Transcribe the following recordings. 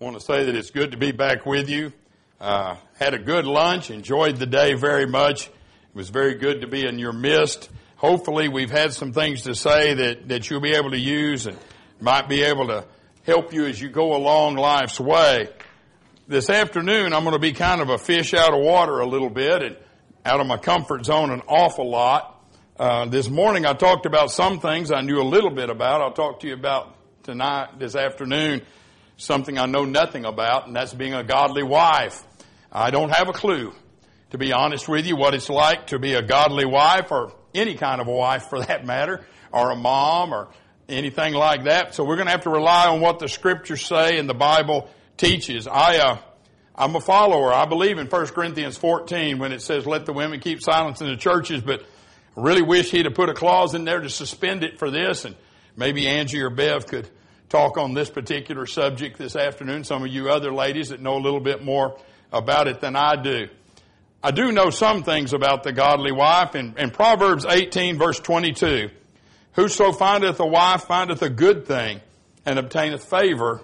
want to say that it's good to be back with you. Uh, had a good lunch, enjoyed the day very much. It was very good to be in your midst. Hopefully we've had some things to say that, that you'll be able to use and might be able to help you as you go along life's way. This afternoon I'm going to be kind of a fish out of water a little bit and out of my comfort zone an awful lot. Uh, this morning I talked about some things I knew a little bit about. I'll talk to you about tonight, this afternoon, something I know nothing about, and that's being a godly wife. I don't have a clue, to be honest with you, what it's like to be a godly wife or any kind of a wife for that matter, or a mom or anything like that. So we're going to have to rely on what the scriptures say and the Bible teaches. I, uh, I'm a follower. I believe in 1 Corinthians 14 when it says, let the women keep silence in the churches, but I really wish he'd have put a clause in there to suspend it for this and maybe Angie or Bev could talk on this particular subject this afternoon. Some of you other ladies that know a little bit more about it than I do. I do know some things about the godly wife in, in Proverbs 18 verse 22. Whoso findeth a wife findeth a good thing and obtaineth favor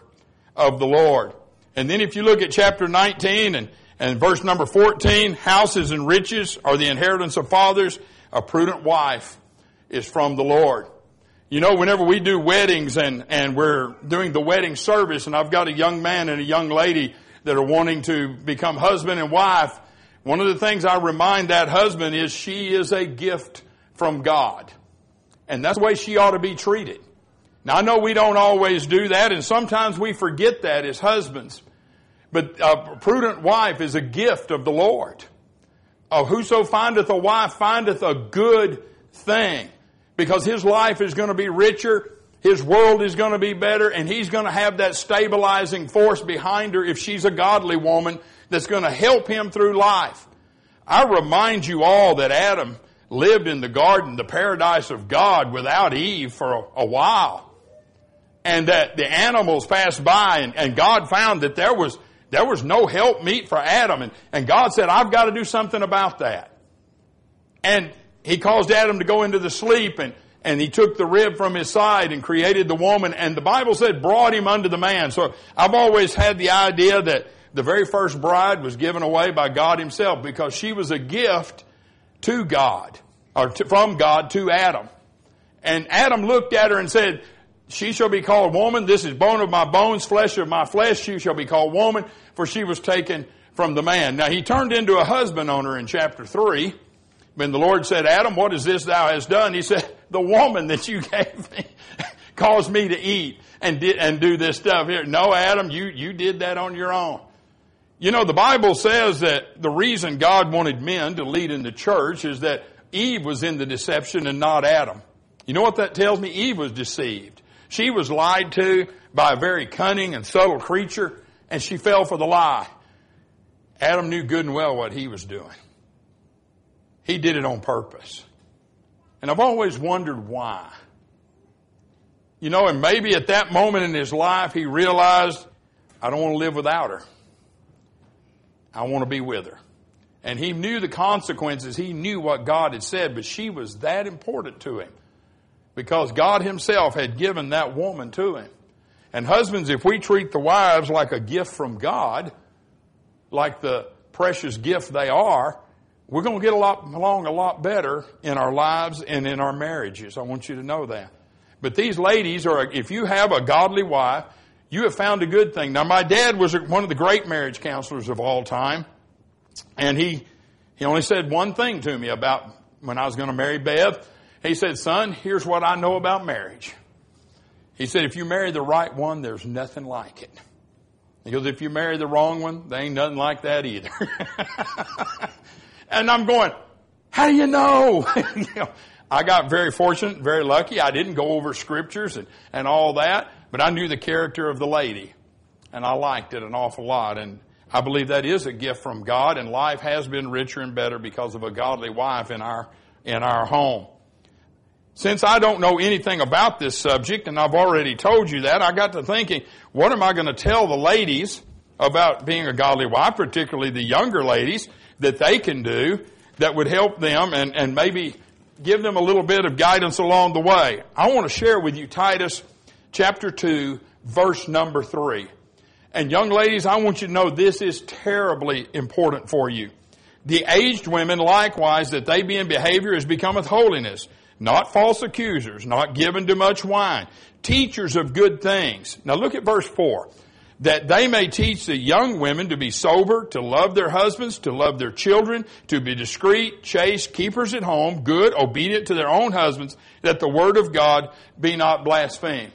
of the Lord. And then if you look at chapter 19 and, and verse number 14, houses and riches are the inheritance of fathers. A prudent wife is from the Lord. You know, whenever we do weddings and, and we're doing the wedding service and I've got a young man and a young lady that are wanting to become husband and wife, one of the things I remind that husband is she is a gift from God. And that's the way she ought to be treated. Now I know we don't always do that and sometimes we forget that as husbands. But a prudent wife is a gift of the Lord. Of whoso findeth a wife findeth a good thing because his life is going to be richer, his world is going to be better, and he's going to have that stabilizing force behind her if she's a godly woman that's going to help him through life. I remind you all that Adam lived in the garden, the paradise of God without Eve for a, a while. And that the animals passed by and, and God found that there was, there was no help meet for Adam. And, and God said, I've got to do something about that. And he caused Adam to go into the sleep and, and he took the rib from his side and created the woman and the Bible said brought him unto the man. So I've always had the idea that the very first bride was given away by God himself because she was a gift to God or to, from God to Adam. And Adam looked at her and said, she shall be called woman. This is bone of my bones, flesh of my flesh. She shall be called woman for she was taken from the man. Now he turned into a husband on her in chapter three. When the Lord said, Adam, what is this thou hast done? He said, the woman that you gave me caused me to eat and did, and do this stuff here. No, Adam, you, you did that on your own. You know, the Bible says that the reason God wanted men to lead in the church is that Eve was in the deception and not Adam. You know what that tells me? Eve was deceived. She was lied to by a very cunning and subtle creature and she fell for the lie. Adam knew good and well what he was doing. He did it on purpose. And I've always wondered why. You know, and maybe at that moment in his life he realized, I don't want to live without her. I want to be with her. And he knew the consequences. He knew what God had said, but she was that important to him because God himself had given that woman to him. And husbands, if we treat the wives like a gift from God, like the precious gift they are, we're going to get a lot, along a lot better in our lives and in our marriages. I want you to know that. But these ladies are, if you have a godly wife, you have found a good thing. Now my dad was one of the great marriage counselors of all time. And he, he only said one thing to me about when I was going to marry Beth. He said, son, here's what I know about marriage. He said, if you marry the right one, there's nothing like it. Goes, if you marry the wrong one, there ain't nothing like that either. And I'm going, how do you know? you know? I got very fortunate, very lucky. I didn't go over scriptures and, and all that, but I knew the character of the lady. And I liked it an awful lot. And I believe that is a gift from God and life has been richer and better because of a godly wife in our, in our home. Since I don't know anything about this subject, and I've already told you that, I got to thinking, what am I going to tell the ladies about being a godly wife, particularly the younger ladies, that they can do that would help them and, and maybe give them a little bit of guidance along the way. I want to share with you Titus chapter 2 verse number 3. And young ladies, I want you to know this is terribly important for you. The aged women likewise, that they be in behavior as becometh holiness, not false accusers, not given to much wine, teachers of good things. Now look at verse 4. That they may teach the young women to be sober, to love their husbands, to love their children, to be discreet, chaste, keepers at home, good, obedient to their own husbands, that the word of God be not blasphemed.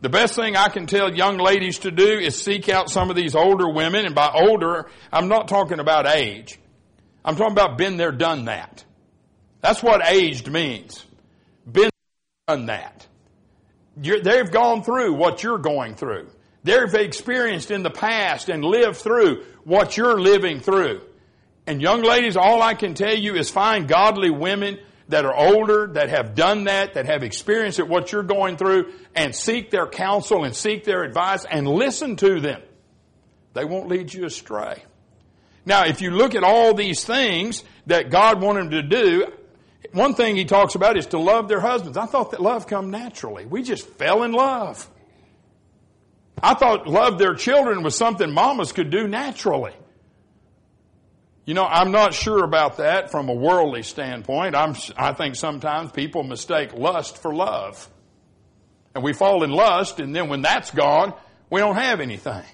The best thing I can tell young ladies to do is seek out some of these older women, and by older, I'm not talking about age. I'm talking about been there, done that. That's what aged means. Been done that. You're, they've gone through what you're going through. They've experienced in the past and lived through what you're living through. And young ladies, all I can tell you is find godly women that are older, that have done that, that have experienced it, what you're going through, and seek their counsel and seek their advice and listen to them. They won't lead you astray. Now, if you look at all these things that God wanted them to do, one thing he talks about is to love their husbands. I thought that love come naturally. We just fell in love. I thought love their children was something mamas could do naturally. You know, I'm not sure about that from a worldly standpoint. I'm, I think sometimes people mistake lust for love. And we fall in lust, and then when that's gone, we don't have anything.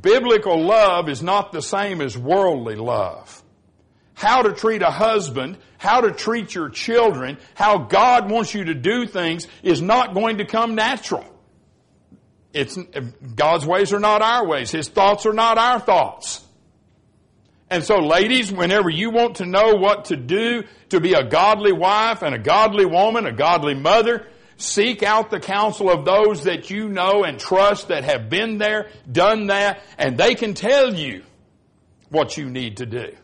Biblical love is not the same as worldly love. How to treat a husband, how to treat your children, how God wants you to do things is not going to come natural. It's, God's ways are not our ways. His thoughts are not our thoughts. And so ladies, whenever you want to know what to do to be a godly wife and a godly woman, a godly mother, seek out the counsel of those that you know and trust that have been there, done that, and they can tell you what you need to do.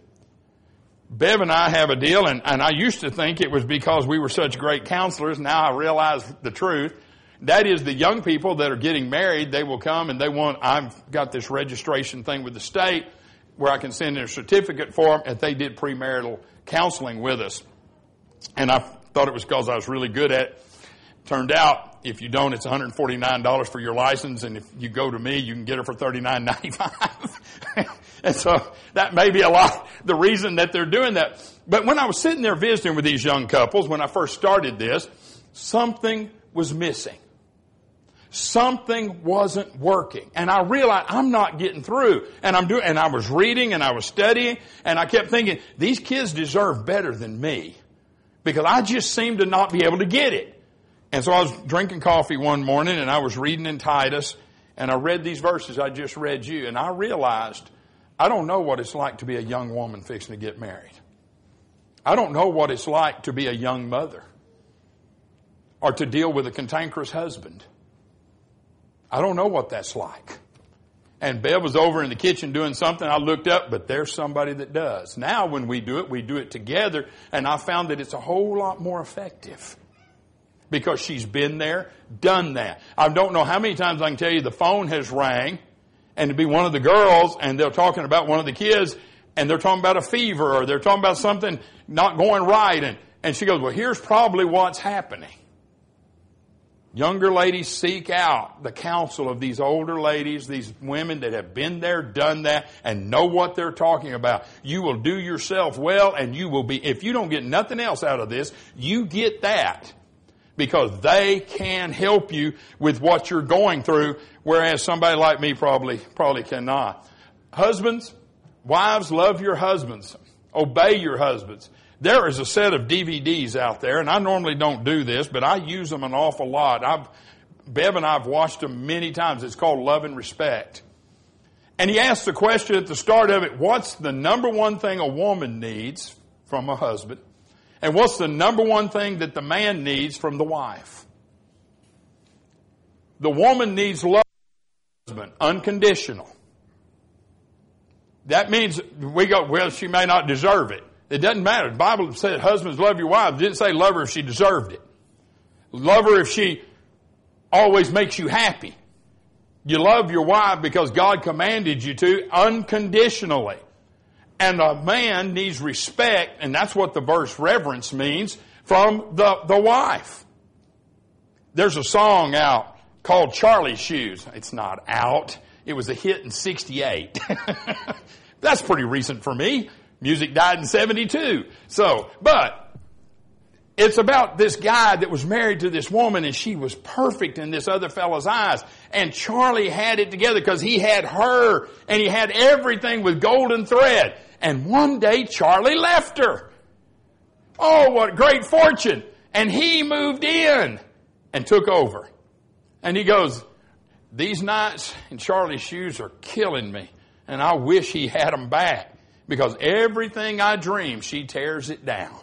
Bev and I have a deal, and, and I used to think it was because we were such great counselors. Now I realize the truth. That is the young people that are getting married, they will come and they want, I've got this registration thing with the state where I can send in a certificate for them and they did premarital counseling with us. And I thought it was because I was really good at it. Turned out, if you don't, it's $149 for your license, and if you go to me, you can get it for $39.95. and so that may be a lot, the reason that they're doing that. But when I was sitting there visiting with these young couples, when I first started this, something was missing. Something wasn't working. And I realized I'm not getting through. And I'm doing, and I was reading and I was studying, and I kept thinking, these kids deserve better than me. Because I just seem to not be able to get it. And so I was drinking coffee one morning and I was reading in Titus and I read these verses I just read you and I realized I don't know what it's like to be a young woman fixing to get married. I don't know what it's like to be a young mother or to deal with a cantankerous husband. I don't know what that's like. And Bev was over in the kitchen doing something. I looked up, but there's somebody that does. Now when we do it, we do it together and I found that it's a whole lot more effective because she's been there, done that. I don't know how many times I can tell you the phone has rang and to be one of the girls and they're talking about one of the kids and they're talking about a fever or they're talking about something not going right and, and she goes, well, here's probably what's happening. Younger ladies seek out the counsel of these older ladies, these women that have been there, done that, and know what they're talking about. You will do yourself well and you will be, if you don't get nothing else out of this, you get that because they can help you with what you're going through, whereas somebody like me probably, probably cannot. Husbands, wives, love your husbands. Obey your husbands. There is a set of DVDs out there, and I normally don't do this, but I use them an awful lot. I've, Bev and I have watched them many times. It's called Love and Respect. And he asks the question at the start of it, what's the number one thing a woman needs from a husband? And what's the number one thing that the man needs from the wife? The woman needs love husband, unconditional. That means we go, well, she may not deserve it. It doesn't matter. The Bible said husbands love your wives. It didn't say love her if she deserved it. Love her if she always makes you happy. You love your wife because God commanded you to unconditionally. And a man needs respect, and that's what the verse reverence means, from the, the wife. There's a song out called Charlie's Shoes. It's not out. It was a hit in 68. That's pretty recent for me. Music died in 72. So, but it's about this guy that was married to this woman and she was perfect in this other fellow's eyes. And Charlie had it together because he had her and he had everything with golden thread. And one day Charlie left her. Oh, what great fortune. And he moved in and took over. And he goes, these nights in Charlie's shoes are killing me. And I wish he had them back because everything I dream, she tears it down.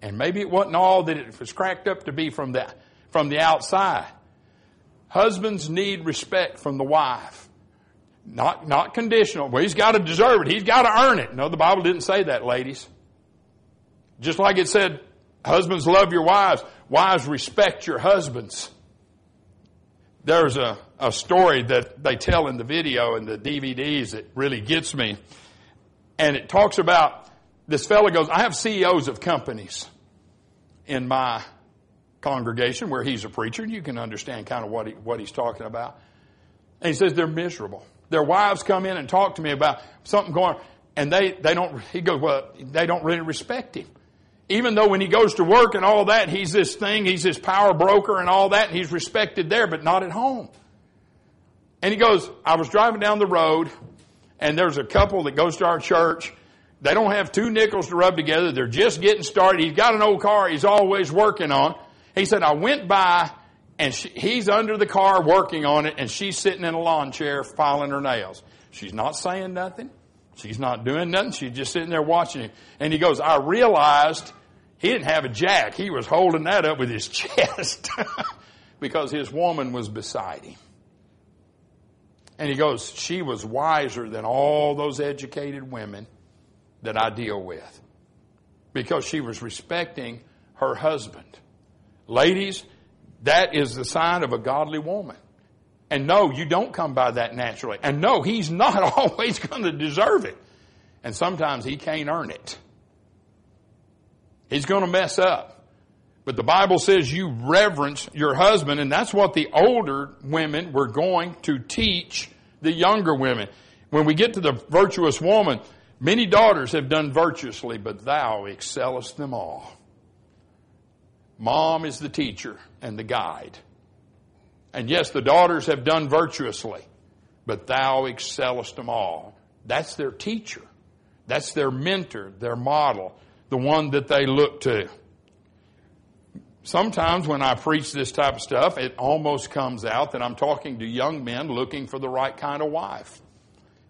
And maybe it wasn't all that it was cracked up to be from the, from the outside. Husbands need respect from the wife. Not, not conditional. Well, he's got to deserve it. He's got to earn it. No, the Bible didn't say that, ladies. Just like it said, husbands love your wives. Wives respect your husbands. There's a, a story that they tell in the video and the DVDs that really gets me. And it talks about this fellow goes, I have CEOs of companies in my congregation where he's a preacher. and You can understand kind of what, he, what he's talking about. And he says they're miserable. Their wives come in and talk to me about something going on, and they, they don't, he goes, well, they don't really respect him. Even though when he goes to work and all that, he's this thing, he's this power broker and all that, and he's respected there, but not at home. And he goes, I was driving down the road, and there's a couple that goes to our church, they don't have two nickels to rub together. They're just getting started. He's got an old car he's always working on. He said, I went by and she, he's under the car working on it and she's sitting in a lawn chair filing her nails. She's not saying nothing. She's not doing nothing. She's just sitting there watching him. And he goes, I realized he didn't have a jack. He was holding that up with his chest because his woman was beside him. And he goes, she was wiser than all those educated women that I deal with because she was respecting her husband. Ladies, that is the sign of a godly woman. And no, you don't come by that naturally. And no, he's not always going to deserve it. And sometimes he can't earn it. He's going to mess up. But the Bible says you reverence your husband, and that's what the older women were going to teach the younger women. When we get to the virtuous woman, Many daughters have done virtuously, but thou excellest them all. Mom is the teacher and the guide. And yes, the daughters have done virtuously, but thou excellest them all. That's their teacher. That's their mentor, their model, the one that they look to. Sometimes when I preach this type of stuff, it almost comes out that I'm talking to young men looking for the right kind of wife.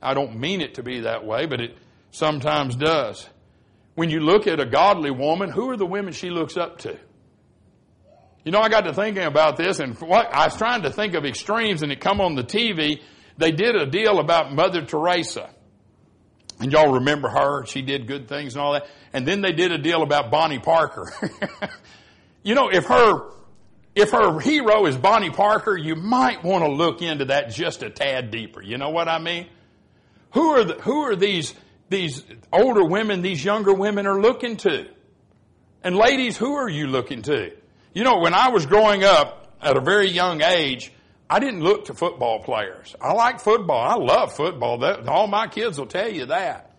I don't mean it to be that way, but it, sometimes does. When you look at a godly woman, who are the women she looks up to? You know, I got to thinking about this, and what I was trying to think of extremes, and it come on the TV. They did a deal about Mother Teresa, and y'all remember her? She did good things and all that. And then they did a deal about Bonnie Parker. you know, if her if her hero is Bonnie Parker, you might want to look into that just a tad deeper. You know what I mean? Who are the, who are these these older women, these younger women are looking to. And ladies, who are you looking to? You know, when I was growing up at a very young age, I didn't look to football players. I like football. I love football. That, all my kids will tell you that.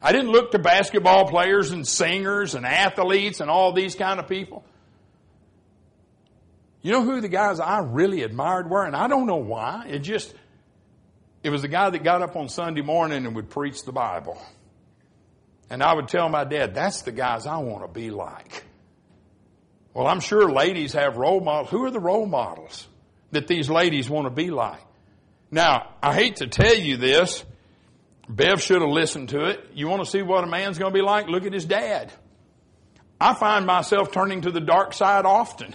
I didn't look to basketball players and singers and athletes and all these kind of people. You know who the guys I really admired were? And I don't know why. It just, it was the guy that got up on Sunday morning and would preach the Bible. And I would tell my dad, that's the guys I want to be like. Well, I'm sure ladies have role models. Who are the role models that these ladies want to be like? Now, I hate to tell you this. Bev should have listened to it. You want to see what a man's going to be like? Look at his dad. I find myself turning to the dark side often.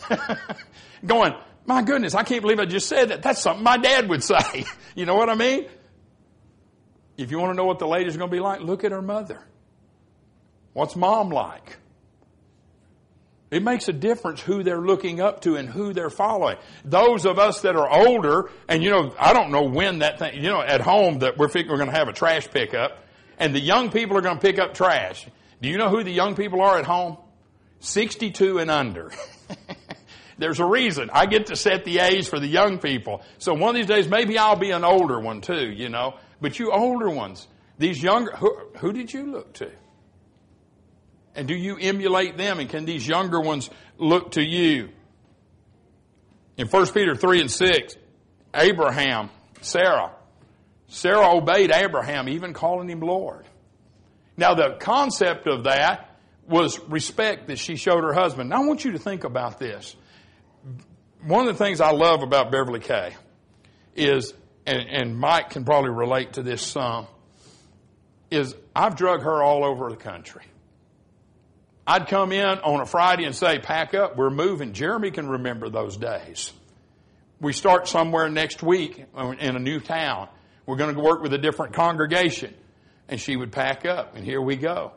Going, my goodness, I can't believe I just said that. That's something my dad would say. you know what I mean? If you want to know what the lady's going to be like, look at her mother. What's mom like? It makes a difference who they're looking up to and who they're following. Those of us that are older, and you know, I don't know when that thing, you know, at home that we're we're going to have a trash pickup, and the young people are going to pick up trash. Do you know who the young people are at home? 62 and under. there's a reason. I get to set the age for the young people. So one of these days, maybe I'll be an older one too, you know. But you older ones, these younger, who, who did you look to? And do you emulate them? And can these younger ones look to you? In 1 Peter 3 and 6, Abraham, Sarah, Sarah obeyed Abraham, even calling him Lord. Now the concept of that was respect that she showed her husband. Now I want you to think about this. One of the things I love about Beverly Kay is, and, and Mike can probably relate to this some, is I've drug her all over the country. I'd come in on a Friday and say, pack up, we're moving. Jeremy can remember those days. We start somewhere next week in a new town. We're going to work with a different congregation. And she would pack up, and here we go.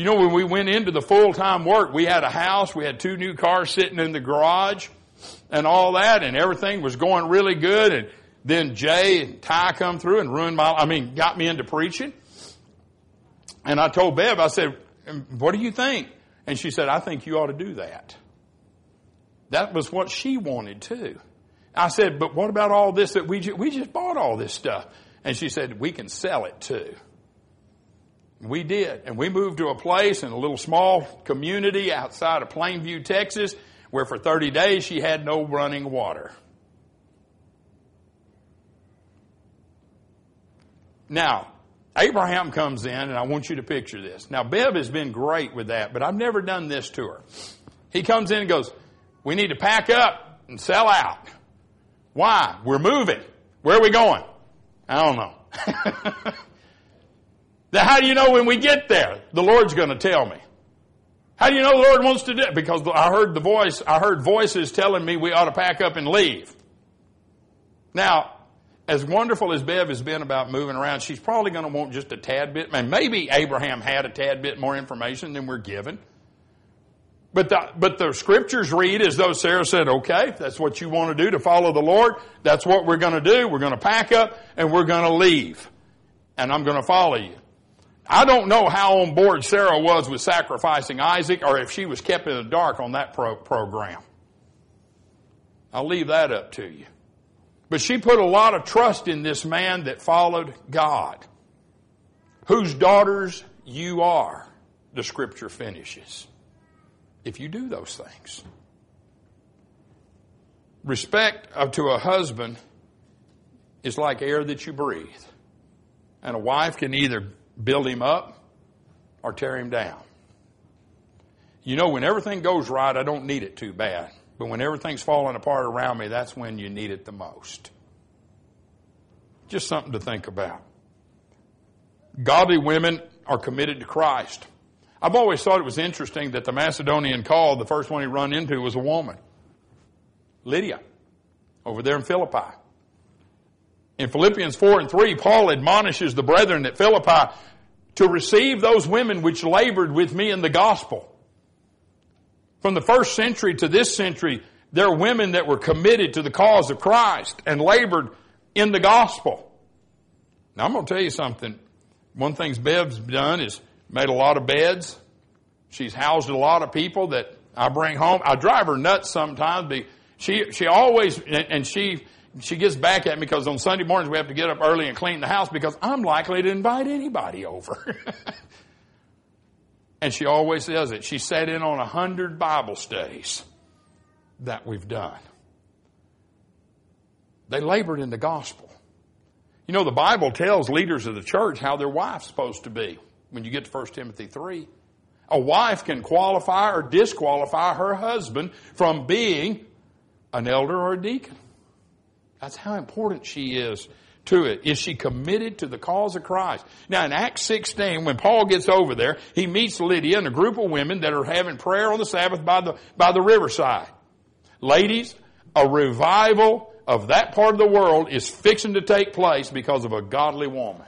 You know, when we went into the full-time work, we had a house, we had two new cars sitting in the garage, and all that, and everything was going really good, and then Jay and Ty come through and ruined my, I mean, got me into preaching. And I told Bev, I said, um, what do you think? And she said, I think you ought to do that. That was what she wanted too. I said, but what about all this that we, ju- we just bought all this stuff? And she said, we can sell it too. We did. And we moved to a place in a little small community outside of Plainview, Texas, where for 30 days she had no running water. Now, Abraham comes in, and I want you to picture this. Now, Bev has been great with that, but I've never done this to her. He comes in and goes, We need to pack up and sell out. Why? We're moving. Where are we going? I don't know. how do you know when we get there? The Lord's going to tell me. How do you know the Lord wants to do it? Because I heard the voice, I heard voices telling me we ought to pack up and leave. Now, as wonderful as Bev has been about moving around, she's probably going to want just a tad bit. And maybe Abraham had a tad bit more information than we're given. But the, but the scriptures read as though Sarah said, okay, that's what you want to do to follow the Lord. That's what we're going to do. We're going to pack up and we're going to leave. And I'm going to follow you. I don't know how on board Sarah was with sacrificing Isaac or if she was kept in the dark on that pro- program. I'll leave that up to you. But she put a lot of trust in this man that followed God, whose daughters you are, the scripture finishes, if you do those things. Respect to a husband is like air that you breathe. And a wife can either build him up or tear him down. You know, when everything goes right, I don't need it too bad. But when everything's falling apart around me, that's when you need it the most. Just something to think about. Godly women are committed to Christ. I've always thought it was interesting that the Macedonian call, the first one he run into was a woman. Lydia, over there in Philippi. In Philippians 4 and 3, Paul admonishes the brethren at Philippi to receive those women which labored with me in the gospel. From the first century to this century, there are women that were committed to the cause of Christ and labored in the gospel. Now I'm going to tell you something. One thing Bev's done is made a lot of beds. She's housed a lot of people that I bring home. I drive her nuts sometimes. But she she always and she she gets back at me because on Sunday mornings we have to get up early and clean the house because I'm likely to invite anybody over. And she always does it. She sat in on a hundred Bible studies that we've done. They labored in the gospel. You know, the Bible tells leaders of the church how their wife's supposed to be when you get to 1 Timothy 3. A wife can qualify or disqualify her husband from being an elder or a deacon. That's how important she is to it? Is she committed to the cause of Christ? Now in Acts 16, when Paul gets over there, he meets Lydia and a group of women that are having prayer on the Sabbath by the, by the riverside. Ladies, a revival of that part of the world is fixing to take place because of a godly woman.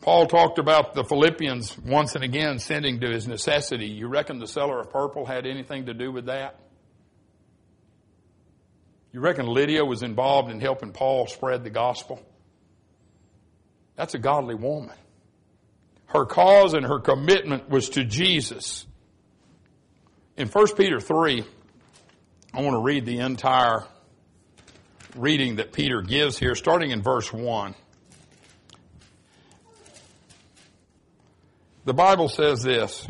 Paul talked about the Philippians once and again sending to his necessity. You reckon the seller of purple had anything to do with that? You reckon Lydia was involved in helping Paul spread the gospel? That's a godly woman. Her cause and her commitment was to Jesus. In 1 Peter 3, I want to read the entire reading that Peter gives here, starting in verse 1. The Bible says this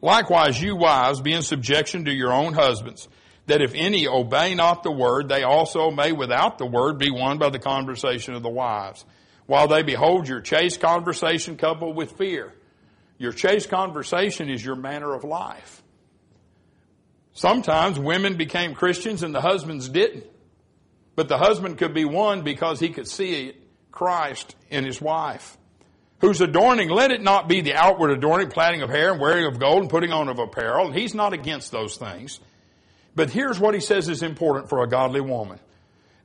Likewise, you wives, be in subjection to your own husbands, that if any obey not the word, they also may without the word be won by the conversation of the wives, while they behold your chaste conversation coupled with fear. Your chaste conversation is your manner of life. Sometimes women became Christians and the husbands didn't. But the husband could be won because he could see Christ in his wife. Whose adorning, let it not be the outward adorning, plaiting of hair and wearing of gold and putting on of apparel. And He's not against those things. But here's what he says is important for a godly woman.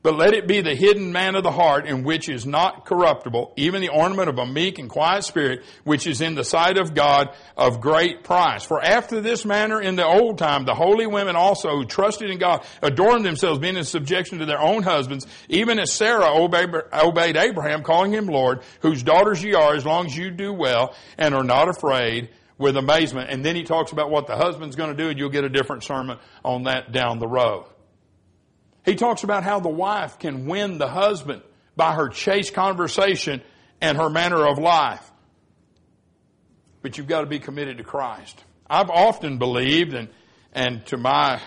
But let it be the hidden man of the heart in which is not corruptible, even the ornament of a meek and quiet spirit, which is in the sight of God of great price. For after this manner in the old time, the holy women also who trusted in God adorned themselves, being in subjection to their own husbands, even as Sarah obeyed Abraham, calling him Lord, whose daughters ye are, as long as you do well and are not afraid with amazement. And then he talks about what the husband's going to do, and you'll get a different sermon on that down the road. He talks about how the wife can win the husband by her chaste conversation and her manner of life. But you've got to be committed to Christ. I've often believed, and, and to my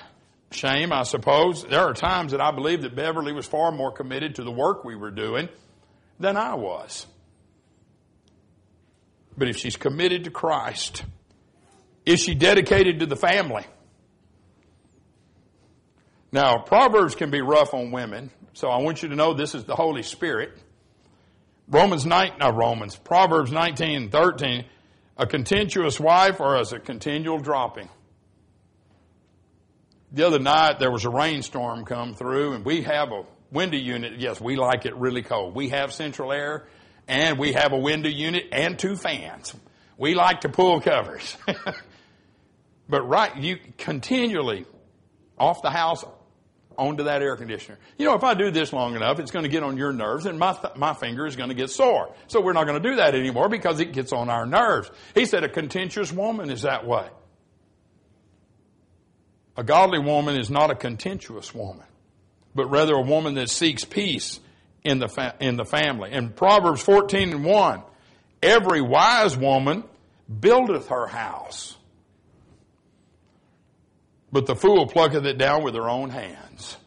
shame, I suppose, there are times that I believe that Beverly was far more committed to the work we were doing than I was. But if she's committed to Christ, is she dedicated to the family? Now, Proverbs can be rough on women, so I want you to know this is the Holy Spirit. Romans 9, not Romans, Proverbs 19 and 13, a contentious wife or as a continual dropping. The other night there was a rainstorm come through and we have a window unit. Yes, we like it really cold. We have central air and we have a window unit and two fans. We like to pull covers. but right, you continually off the house, onto that air conditioner. You know, if I do this long enough, it's going to get on your nerves and my, th- my finger is going to get sore. So we're not going to do that anymore because it gets on our nerves. He said a contentious woman is that way. A godly woman is not a contentious woman, but rather a woman that seeks peace in the, fa- in the family. In Proverbs 14 and 1, every wise woman buildeth her house but the fool plucketh it down with her own hands.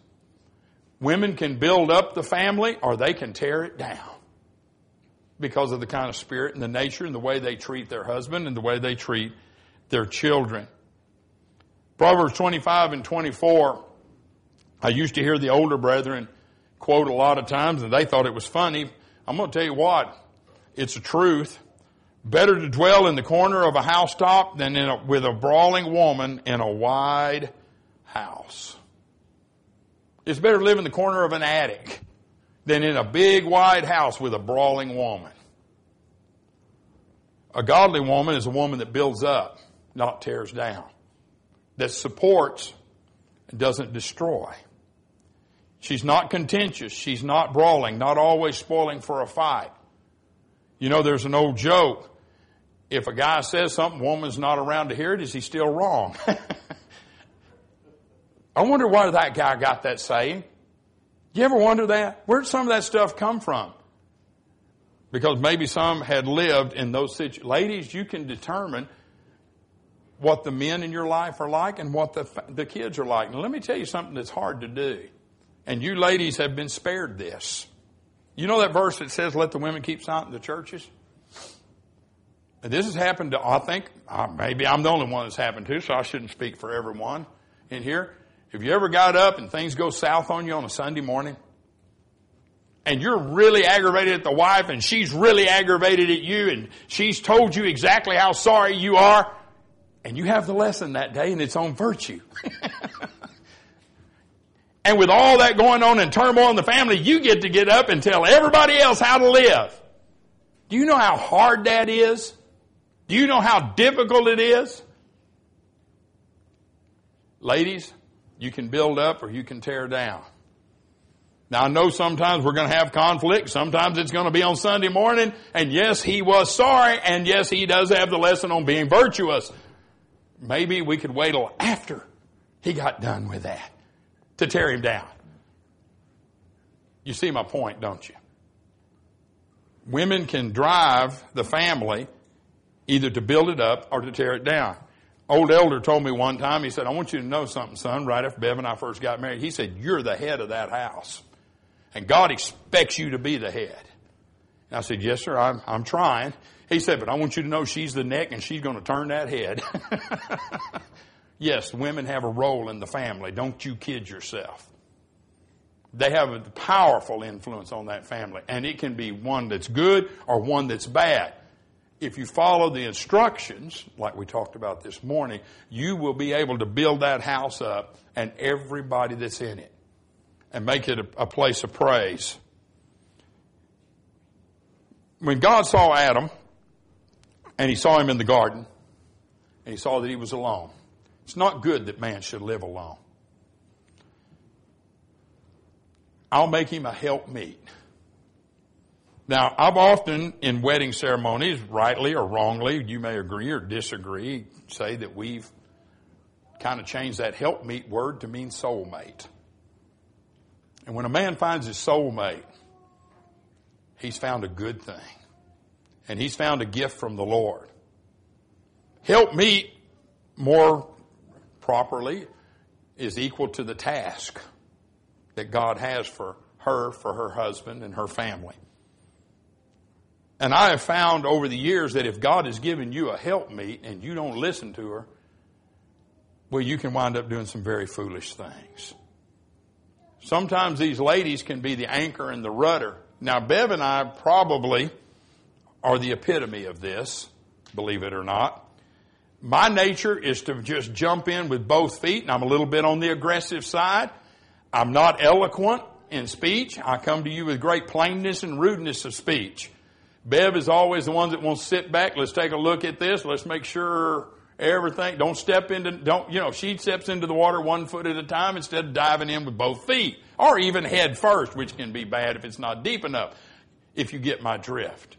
Women can build up the family or they can tear it down because of the kind of spirit and the nature and the way they treat their husband and the way they treat their children. Proverbs 25 and 24, I used to hear the older brethren quote a lot of times and they thought it was funny. I'm going to tell you what, it's a truth. Better to dwell in the corner of a housetop than a, with a brawling woman in a wide house. It's better to live in the corner of an attic than in a big wide house with a brawling woman. A godly woman is a woman that builds up, not tears down, that supports and doesn't destroy. She's not contentious. She's not brawling, not always spoiling for a fight. You know, there's an old joke if a guy says something, woman's not around to hear it, is he still wrong? I wonder why that guy got that saying. You ever wonder that? Where'd some of that stuff come from? Because maybe some had lived in those situations. Ladies, you can determine what the men in your life are like and what the, the kids are like. And let me tell you something that's hard to do. And you ladies have been spared this. You know that verse that says, let the women keep silent in the churches? And this has happened to, I think, uh, maybe I'm the only one that's happened to, so I shouldn't speak for everyone in here. Have you ever got up and things go south on you on a Sunday morning? And you're really aggravated at the wife and she's really aggravated at you and she's told you exactly how sorry you are. And you have the lesson that day and it's on virtue. and with all that going on and turmoil in the family, you get to get up and tell everybody else how to live. Do you know how hard that is? Do you know how difficult it is? Ladies, you can build up or you can tear down. Now I know sometimes we're going to have conflict. Sometimes it's going to be on Sunday morning. And yes, he was sorry. And yes, he does have the lesson on being virtuous. maybe we could wait till after he got done with that to tear him down. You see my point, don't you? Women can drive the family either to build it up or to tear it down. Old elder told me one time, he said, I want you to know something, son, right after Bev and I first got married. He said, You're the head of that house. And God expects you to be the head. And I said, Yes, sir, I'm, I'm trying. He said, But I want you to know she's the neck and she's going to turn that head. yes, women have a role in the family. Don't you kid yourself. They have a powerful influence on that family. And it can be one that's good or one that's bad if you follow the instructions, like we talked about this morning, you will be able to build that house up and everybody that's in it and make it a, a place of praise. When God saw Adam and he saw him in the garden and he saw that he was alone, it's not good that man should live alone. I'll make him a helpmeet. Now, I've often in wedding ceremonies, rightly or wrongly, you may agree or disagree, say that we've kind of changed that helpmeet word to mean soulmate. And when a man finds his soulmate, he's found a good thing. And he's found a gift from the Lord. Helpmeet, more properly, is equal to the task that God has for her, for her husband, and her family. And I have found over the years that if God has given you a helpmeet and you don't listen to her, well, you can wind up doing some very foolish things. Sometimes these ladies can be the anchor and the rudder. Now, Bev and I probably are the epitome of this, believe it or not. My nature is to just jump in with both feet, and I'm a little bit on the aggressive side. I'm not eloquent in speech. I come to you with great plainness and rudeness of speech. Bev is always the one that wants to sit back. Let's take a look at this. Let's make sure everything. Don't step into, don't, you know, she steps into the water one foot at a time instead of diving in with both feet or even head first, which can be bad if it's not deep enough, if you get my drift.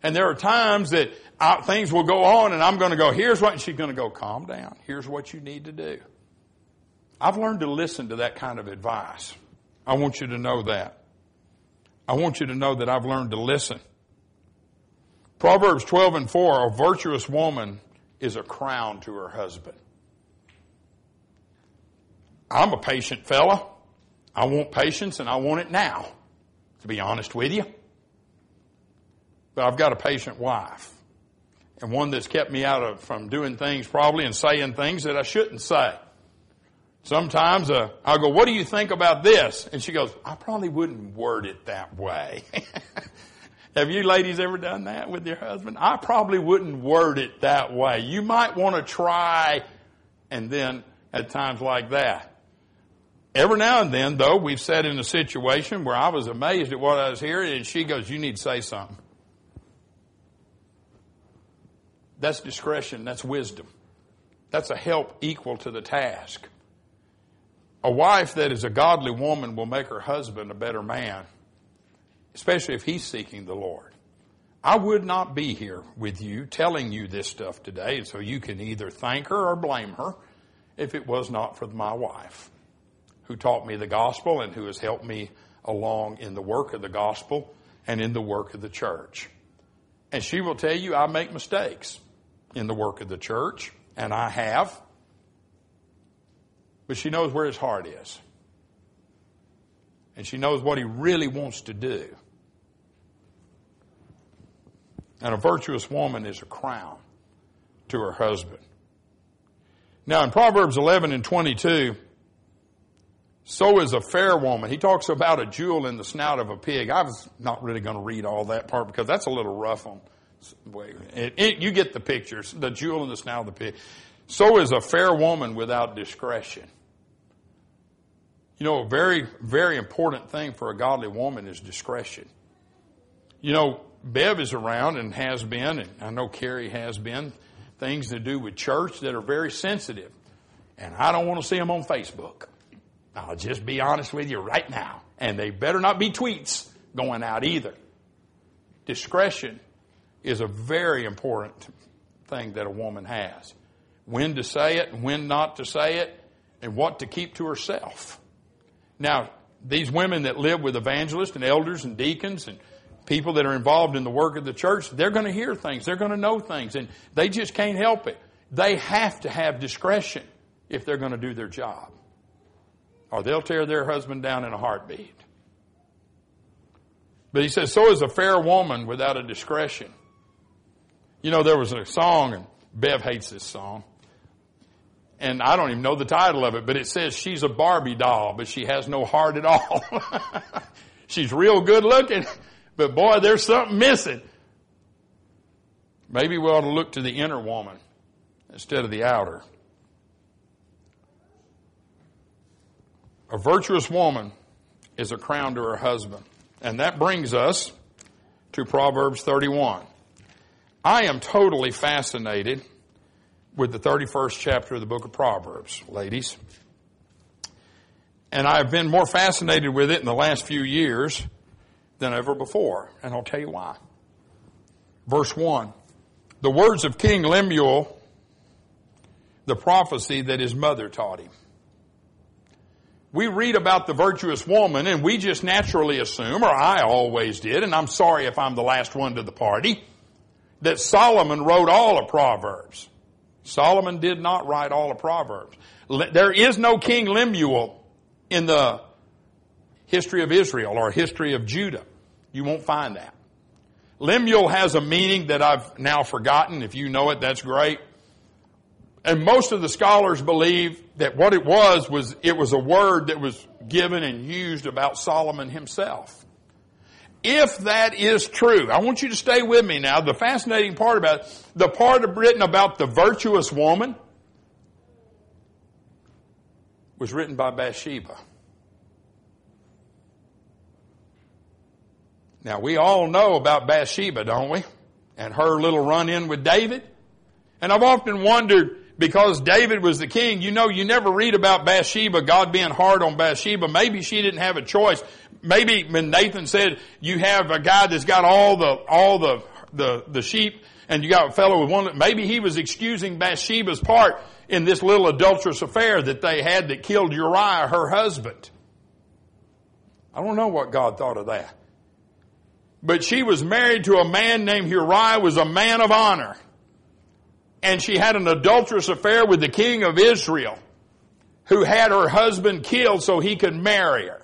And there are times that I, things will go on and I'm going to go, here's what, she's going to go, calm down. Here's what you need to do. I've learned to listen to that kind of advice. I want you to know that. I want you to know that I've learned to listen. Proverbs 12 and 4, a virtuous woman is a crown to her husband. I'm a patient fella. I want patience and I want it now, to be honest with you. But I've got a patient wife and one that's kept me out of from doing things probably and saying things that I shouldn't say. Sometimes uh, I'll go, what do you think about this? And she goes, I probably wouldn't word it that way. Have you ladies ever done that with your husband? I probably wouldn't word it that way. You might want to try and then at times like that. Every now and then, though, we've sat in a situation where I was amazed at what I was hearing, and she goes, You need to say something. That's discretion, that's wisdom. That's a help equal to the task. A wife that is a godly woman will make her husband a better man especially if he's seeking the Lord. I would not be here with you telling you this stuff today, and so you can either thank her or blame her if it was not for my wife who taught me the gospel and who has helped me along in the work of the gospel and in the work of the church. And she will tell you I make mistakes in the work of the church, and I have. But she knows where his heart is and she knows what he really wants to do. And a virtuous woman is a crown to her husband. Now in Proverbs 11 and 22, so is a fair woman. He talks about a jewel in the snout of a pig. I was not really going to read all that part because that's a little rough on. It, it, you get the pictures. The jewel in the snout of the pig. So is a fair woman without discretion. You know, a very, very important thing for a godly woman is discretion. You know, Bev is around and has been, and I know Carrie has been, things to do with church that are very sensitive. And I don't want to see them on Facebook. I'll just be honest with you right now. And they better not be tweets going out either. Discretion is a very important thing that a woman has. when to say it and when not to say it, and what to keep to herself. Now, these women that live with evangelists and elders and deacons and people that are involved in the work of the church, they're going to hear things, they're going to know things, and they just can't help it. They have to have discretion if they're going to do their job, or they'll tear their husband down in a heartbeat. But he says, so is a fair woman without a discretion. You know, there was a song, and Bev hates this song. And I don't even know the title of it, but it says she's a Barbie doll, but she has no heart at all. she's real good looking, but boy, there's something missing. Maybe we ought to look to the inner woman instead of the outer. A virtuous woman is a crown to her husband. And that brings us to Proverbs 31. I am totally fascinated with the 31st chapter of the book of Proverbs, ladies. And I've been more fascinated with it in the last few years than ever before. And I'll tell you why. Verse 1. The words of King Lemuel, the prophecy that his mother taught him we read about the virtuous woman and we just naturally assume, or I always did, and I'm sorry if I'm the last one to the party, that Solomon wrote all of Proverbs. Solomon did not write all of Proverbs. There is no King Lemuel in the history of Israel or history of Judah. You won't find that. Lemuel has a meaning that I've now forgotten. If you know it, that's great. And most of the scholars believe that what it was was it was a word that was given and used about Solomon himself. If that is true, I want you to stay with me now. The fascinating part about it, the part written about the virtuous woman was written by Bathsheba. Now we all know about Bathsheba, don't we? And her little run in with David. And I've often wondered, because David was the king, you know, you never read about Bathsheba, God being hard on Bathsheba. Maybe she didn't have a choice. Maybe when Nathan said, you have a guy that's got all the, all the, the, the sheep and you got a fellow with one, maybe he was excusing Bathsheba's part in this little adulterous affair that they had that killed Uriah, her husband. I don't know what God thought of that. But she was married to a man named Uriah, was a man of honor and she had an adulterous affair with the king of Israel who had her husband killed so he could marry her.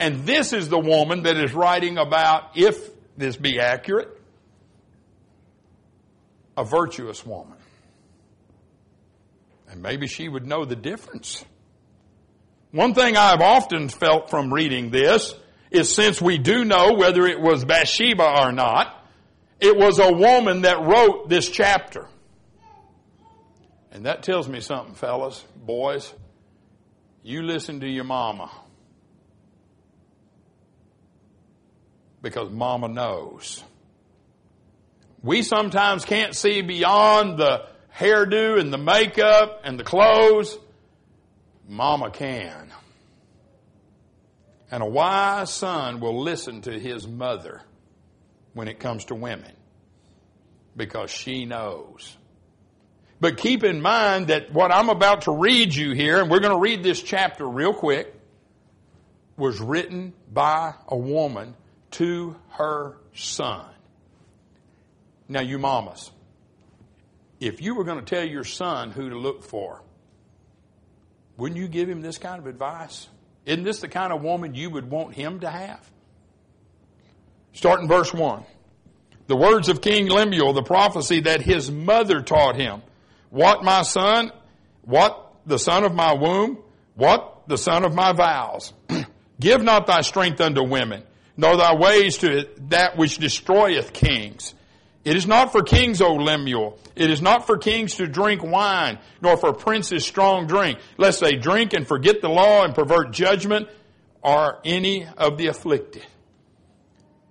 And this is the woman that is writing about, if this be accurate, a virtuous woman. And maybe she would know the difference. One thing I've often felt from reading this is since we do know whether it was Bathsheba or not, it was a woman that wrote this chapter. And that tells me something, fellas, boys. You listen to your mama. Because mama knows. We sometimes can't see beyond the hairdo and the makeup and the clothes. Mama can. And a wise son will listen to his mother when it comes to women because she knows. But keep in mind that what I'm about to read you here, and we're going to read this chapter real quick, was written by a woman to her son. Now, you mamas, if you were going to tell your son who to look for, wouldn't you give him this kind of advice? Isn't this the kind of woman you would want him to have? Starting verse 1. The words of King Lemuel, the prophecy that his mother taught him. What, my son? What, the son of my womb? What, the son of my vows? Give not thy strength unto women, nor thy ways to that which destroyeth kings. It is not for kings, O Lemuel. It is not for kings to drink wine, nor for princes strong drink, lest they drink and forget the law and pervert judgment, or any of the afflicted.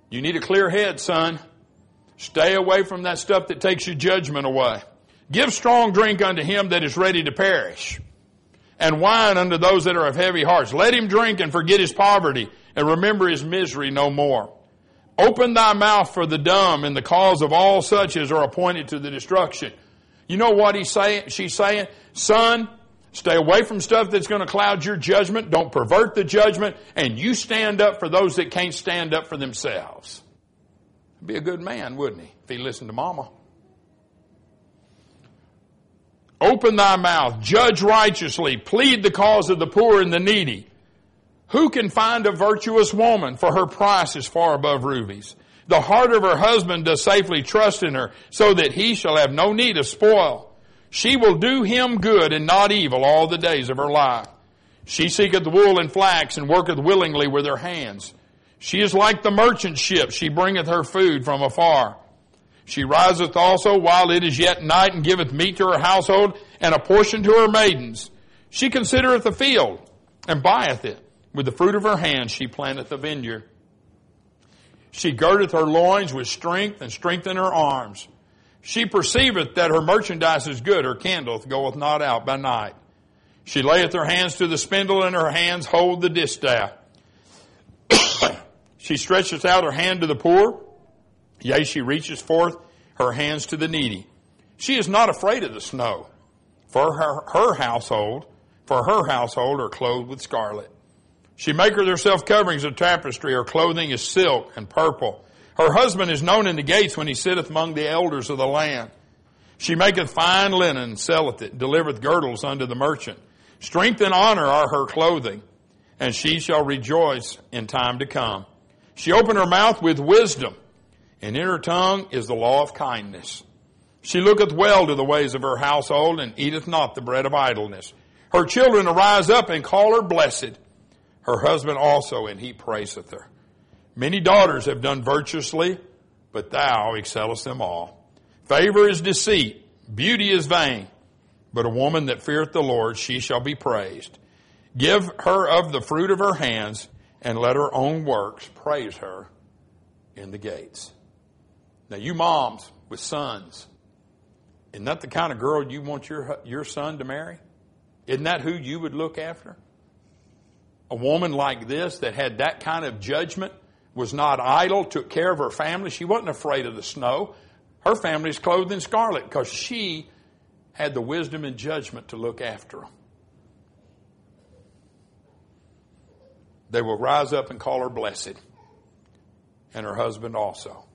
You need a clear head, son. Stay away from that stuff that takes your judgment away. Give strong drink unto him that is ready to perish, and wine unto those that are of heavy hearts. Let him drink and forget his poverty, and remember his misery no more. Open thy mouth for the dumb and the cause of all such as are appointed to the destruction. You know what he's saying? She's saying, son, stay away from stuff that's going to cloud your judgment. Don't pervert the judgment. And you stand up for those that can't stand up for themselves. Be a good man, wouldn't he, if he listened to mama? Open thy mouth, judge righteously, plead the cause of the poor and the needy. Who can find a virtuous woman? For her price is far above rubies. The heart of her husband does safely trust in her, so that he shall have no need of spoil. She will do him good and not evil all the days of her life. She seeketh wool and flax and worketh willingly with her hands. She is like the merchant ship. She bringeth her food from afar. She riseth also while it is yet night and giveth meat to her household and a portion to her maidens. She considereth the field and buyeth it. With the fruit of her hands she planteth a vineyard. She girdeth her loins with strength and strengthen her arms. She perceiveth that her merchandise is good. Her candle goeth not out by night. She layeth her hands to the spindle and her hands hold the distaff. she stretcheth out her hand to the poor. Yea, she reaches forth her hands to the needy. She is not afraid of the snow, for her, her household, for her household are clothed with scarlet. She maketh herself coverings of tapestry. Her clothing is silk and purple. Her husband is known in the gates when he sitteth among the elders of the land. She maketh fine linen, selleth it, delivereth girdles unto the merchant. Strength and honor are her clothing, and she shall rejoice in time to come. She opened her mouth with wisdom, and in her tongue is the law of kindness. She looketh well to the ways of her household, and eateth not the bread of idleness. Her children arise up and call her blessed her husband also, and he praiseth her. Many daughters have done virtuously, but thou excellest them all. Favor is deceit, beauty is vain, but a woman that feareth the Lord, she shall be praised. Give her of the fruit of her hands, and let her own works praise her in the gates. Now, you moms with sons, isn't that the kind of girl you want your, your son to marry? Isn't that who you would look after? A woman like this that had that kind of judgment was not idle, took care of her family. She wasn't afraid of the snow. Her family's clothed in scarlet because she had the wisdom and judgment to look after them. They will rise up and call her blessed, and her husband also.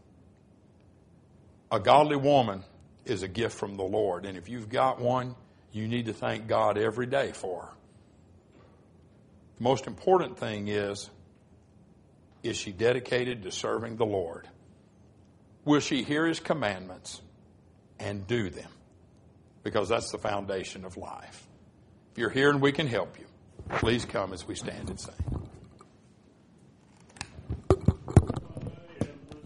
A godly woman is a gift from the Lord, and if you've got one, you need to thank God every day for her. Most important thing is is she dedicated to serving the Lord? Will she hear his commandments and do them? Because that's the foundation of life. If you're here and we can help you, please come as we stand and sing.